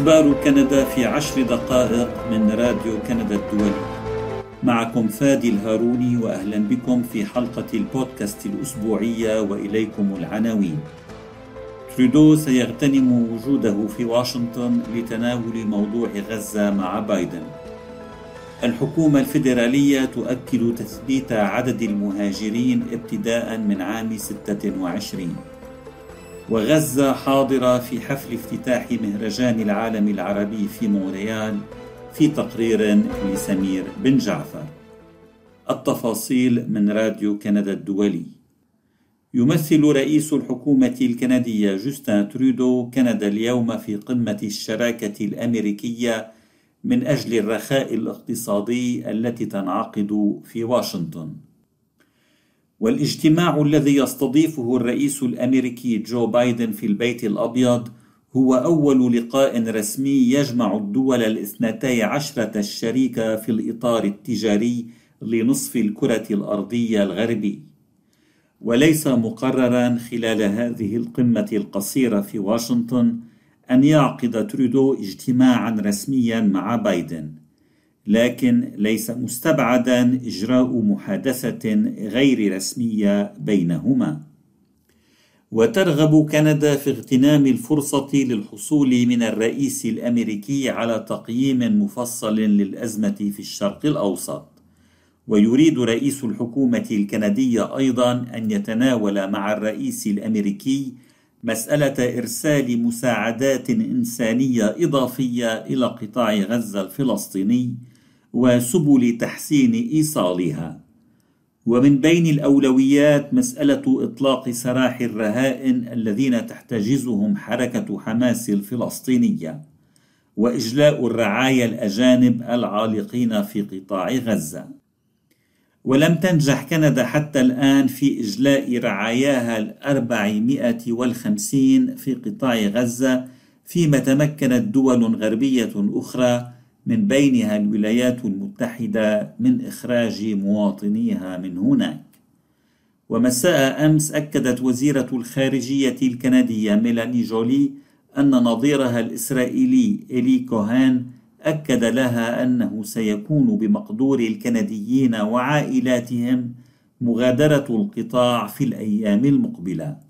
أخبار كندا في عشر دقائق من راديو كندا الدولي. معكم فادي الهاروني وأهلا بكم في حلقة البودكاست الأسبوعية وإليكم العناوين. ترودو سيغتنم وجوده في واشنطن لتناول موضوع غزة مع بايدن. الحكومة الفيدرالية تؤكد تثبيت عدد المهاجرين ابتداء من عام 26 وغزة حاضرة في حفل افتتاح مهرجان العالم العربي في مونريال في تقرير لسمير بن جعفر. التفاصيل من راديو كندا الدولي. يمثل رئيس الحكومة الكندية جوستن ترودو كندا اليوم في قمة الشراكة الأمريكية من أجل الرخاء الاقتصادي التي تنعقد في واشنطن. والاجتماع الذي يستضيفه الرئيس الأمريكي جو بايدن في البيت الأبيض هو أول لقاء رسمي يجمع الدول الاثنتي عشرة الشريكه في الإطار التجاري لنصف الكرة الأرضية الغربي. وليس مقررا خلال هذه القمة القصيرة في واشنطن أن يعقد ترودو اجتماعا رسميا مع بايدن. لكن ليس مستبعدا إجراء محادثة غير رسمية بينهما. وترغب كندا في اغتنام الفرصة للحصول من الرئيس الأمريكي على تقييم مفصل للأزمة في الشرق الأوسط. ويريد رئيس الحكومة الكنديه أيضا أن يتناول مع الرئيس الأمريكي مسألة إرسال مساعدات إنسانية إضافية إلى قطاع غزة الفلسطيني وسبل تحسين إيصالها. ومن بين الأولويات مسألة إطلاق سراح الرهائن الذين تحتجزهم حركة حماس الفلسطينية وإجلاء الرعايا الأجانب العالقين في قطاع غزة. ولم تنجح كندا حتى الآن في إجلاء رعاياها الأربعمائة والخمسين في قطاع غزة فيما تمكنت دول غربية أخرى من بينها الولايات المتحدة من إخراج مواطنيها من هناك. ومساء أمس أكدت وزيرة الخارجية الكندية ميلاني جولي أن نظيرها الإسرائيلي إلي كوهان أكد لها أنه سيكون بمقدور الكنديين وعائلاتهم مغادرة القطاع في الأيام المقبلة.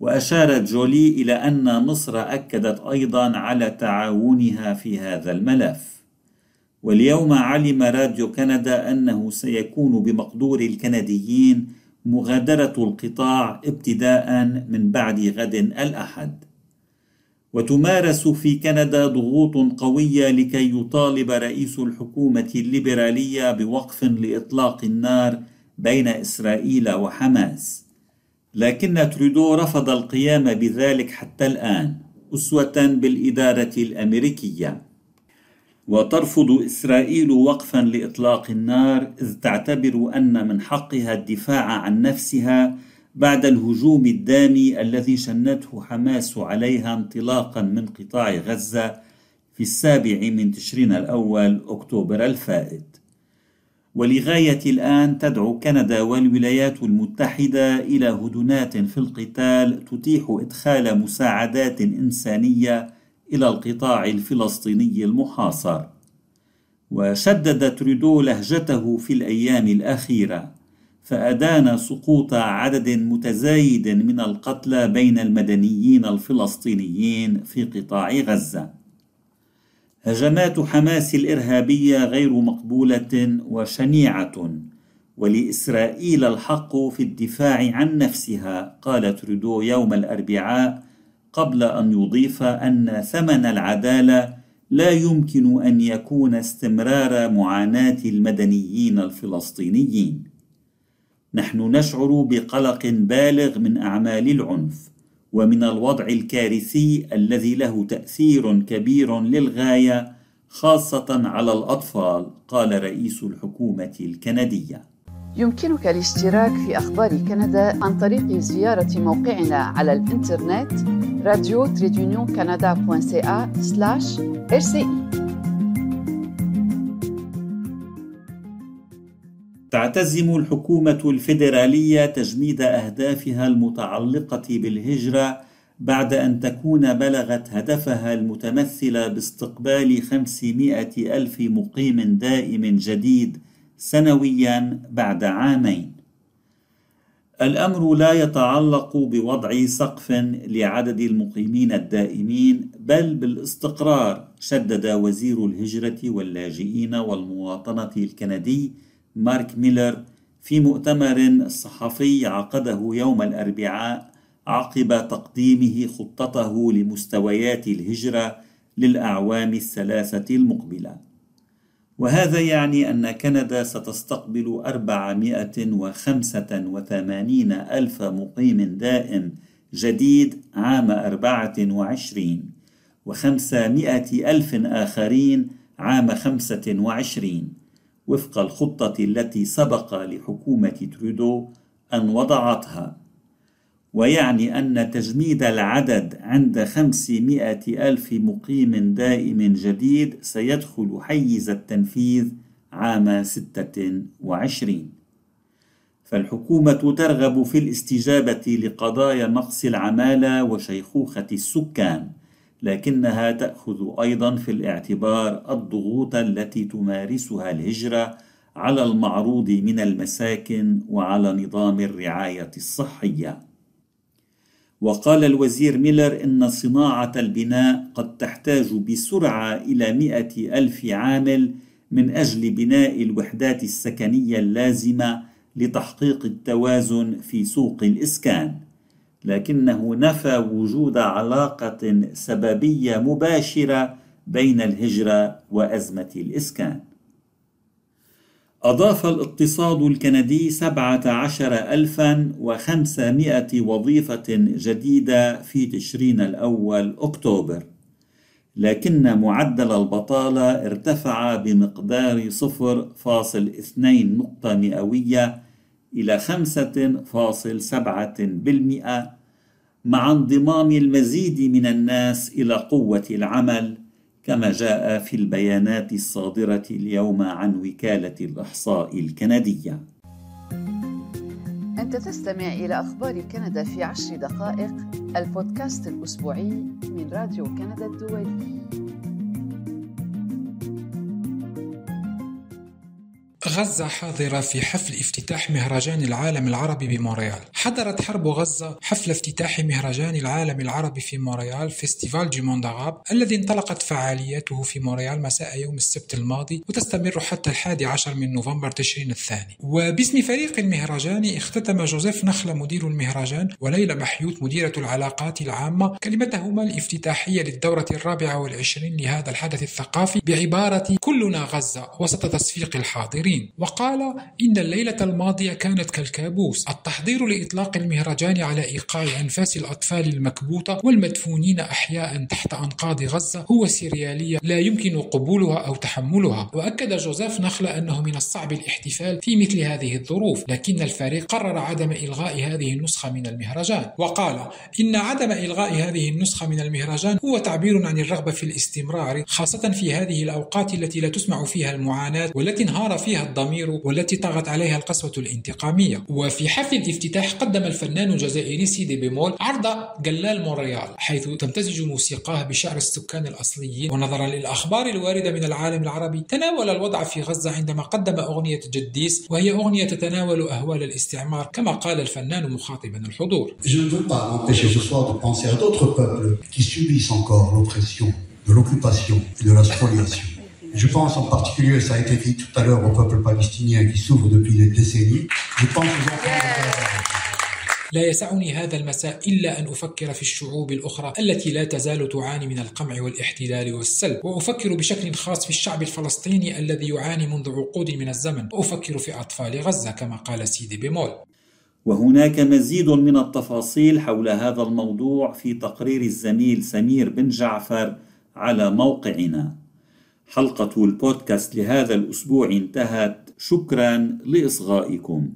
وأشارت جولي إلى أن مصر أكدت أيضا على تعاونها في هذا الملف. واليوم علم راديو كندا أنه سيكون بمقدور الكنديين مغادرة القطاع ابتداء من بعد غد الأحد. وتمارس في كندا ضغوط قوية لكي يطالب رئيس الحكومة الليبرالية بوقف لإطلاق النار بين إسرائيل وحماس. لكن ترودو رفض القيام بذلك حتى الآن أسوة بالإدارة الأمريكية. وترفض إسرائيل وقفا لإطلاق النار إذ تعتبر أن من حقها الدفاع عن نفسها بعد الهجوم الدامي الذي شنته حماس عليها انطلاقا من قطاع غزة في السابع من تشرين الأول أكتوبر الفائت. ولغاية الآن تدعو كندا والولايات المتحدة إلى هدنات في القتال تتيح إدخال مساعدات إنسانية إلى القطاع الفلسطيني المحاصر وشدد ترودو لهجته في الأيام الأخيرة فأدان سقوط عدد متزايد من القتلى بين المدنيين الفلسطينيين في قطاع غزة. هجمات حماس الإرهابية غير مقبولة وشنيعة، ولإسرائيل الحق في الدفاع عن نفسها، قال ترودو يوم الأربعاء، قبل أن يضيف أن ثمن العدالة لا يمكن أن يكون استمرار معاناة المدنيين الفلسطينيين. نحن نشعر بقلق بالغ من أعمال العنف ومن الوضع الكارثي الذي له تأثير كبير للغاية خاصة على الأطفال قال رئيس الحكومة الكندية. يمكنك الاشتراك في أخبار كندا عن طريق زيارة موقعنا على الإنترنت كندا سلاش rci تعتزم الحكومة الفيدرالية تجميد أهدافها المتعلقة بالهجرة بعد أن تكون بلغت هدفها المتمثل باستقبال خمسمائة ألف مقيم دائم جديد سنويا بعد عامين. الأمر لا يتعلق بوضع سقف لعدد المقيمين الدائمين بل بالاستقرار شدد وزير الهجرة واللاجئين والمواطنة الكندي مارك ميلر في مؤتمر صحفي عقده يوم الأربعاء عقب تقديمه خطته لمستويات الهجرة للأعوام الثلاثة المقبلة. وهذا يعني أن كندا ستستقبل 485 ألف مقيم دائم جديد عام 24 وخمسمائة ألف آخرين عام 25 وفق الخطة التي سبق لحكومة ترودو أن وضعتها ويعني أن تجميد العدد عند خمسمائة ألف مقيم دائم جديد سيدخل حيز التنفيذ عام ستة وعشرين. فالحكومة ترغب في الاستجابة لقضايا نقص العمالة وشيخوخة السكان. لكنها تأخذ أيضا في الاعتبار الضغوط التي تمارسها الهجرة على المعروض من المساكن وعلى نظام الرعاية الصحية. وقال الوزير ميلر إن صناعة البناء قد تحتاج بسرعة إلى مئة ألف عامل من أجل بناء الوحدات السكنية اللازمة لتحقيق التوازن في سوق الإسكان. لكنه نفى وجود علاقة سببية مباشرة بين الهجرة وأزمة الإسكان. أضاف الاقتصاد الكندي سبعة عشر ألفا وخمسمائة وظيفة جديدة في تشرين الأول أكتوبر. لكن معدل البطالة ارتفع بمقدار صفر فاصل اثنين نقطة مئوية إلى خمسة فاصل سبعة بالمئة مع انضمام المزيد من الناس إلى قوة العمل كما جاء في البيانات الصادرة اليوم عن وكالة الإحصاء الكندية. أنت تستمع إلى أخبار كندا في عشر دقائق البودكاست الأسبوعي من راديو كندا الدولي. غزة حاضرة في حفل افتتاح مهرجان العالم العربي بمونريال. حضرت حرب غزة حفل افتتاح مهرجان العالم العربي في مونريال Festival du Monde Arabe الذي انطلقت فعالياته في مونريال مساء يوم السبت الماضي وتستمر حتى الحادي عشر من نوفمبر تشرين الثاني. وباسم فريق المهرجان اختتم جوزيف نخلة مدير المهرجان وليلى محيوت مديرة العلاقات العامة. كلمتهما الافتتاحية للدورة الرابعة والعشرين لهذا الحدث الثقافي بعبارة كلنا غزة وسط تصفيق الحاضرين المصريين وقال إن الليلة الماضية كانت كالكابوس. التحضير لإطلاق المهرجان على إيقاع أنفاس الأطفال المكبوتة والمدفونين أحياء تحت أنقاض غزة هو سريالية لا يمكن قبولها أو تحملها. وأكد جوزيف نخلة أنه من الصعب الاحتفال في مثل هذه الظروف لكن الفريق قرر عدم إلغاء هذه النسخة من المهرجان. وقال إن عدم إلغاء هذه النسخة من المهرجان هو تعبير عن الرغبة في الاستمرار خاصة في هذه الأوقات التي لا تسمع فيها المعاناة والتي انهار فيها عليها الضمير والتي طغت عليها القسوة الانتقامية. وفي حفل الافتتاح قدم الفنان الجزائري سيدي بيمول عرض جلال مونريال حيث تمتزج موسيقاه بشعر السكان الأصليين. ونظرا للأخبار الواردة من العالم العربي تناول الوضع في غزة عندما قدم أغنية جديس وهي أغنية تتناول أهوال الاستعمار كما قال الفنان مخاطبا الحضور. Je ne veux pas ce soir de penser à d'autres peuples qui encore l'oppression de l'occupation et de la spoliation. Je pense en particulier, ça a été dit tout à l'heure, au peuple palestinien qui souffre depuis des décennies. Je pense لا يسعني هذا المساء إلا أن أفكر في الشعوب الأخرى التي لا تزال تعاني من القمع والاحتلال والسلب وأفكر بشكل خاص في الشعب الفلسطيني الذي يعاني منذ عقود من الزمن. وأفكر في أطفال غزة كما قال سيدي بيمول. وهناك مزيد من التفاصيل حول هذا الموضوع في تقرير الزميل سمير بن جعفر على موقعنا. حلقة البودكاست لهذا الأسبوع انتهت. شكرا لإصغائكم.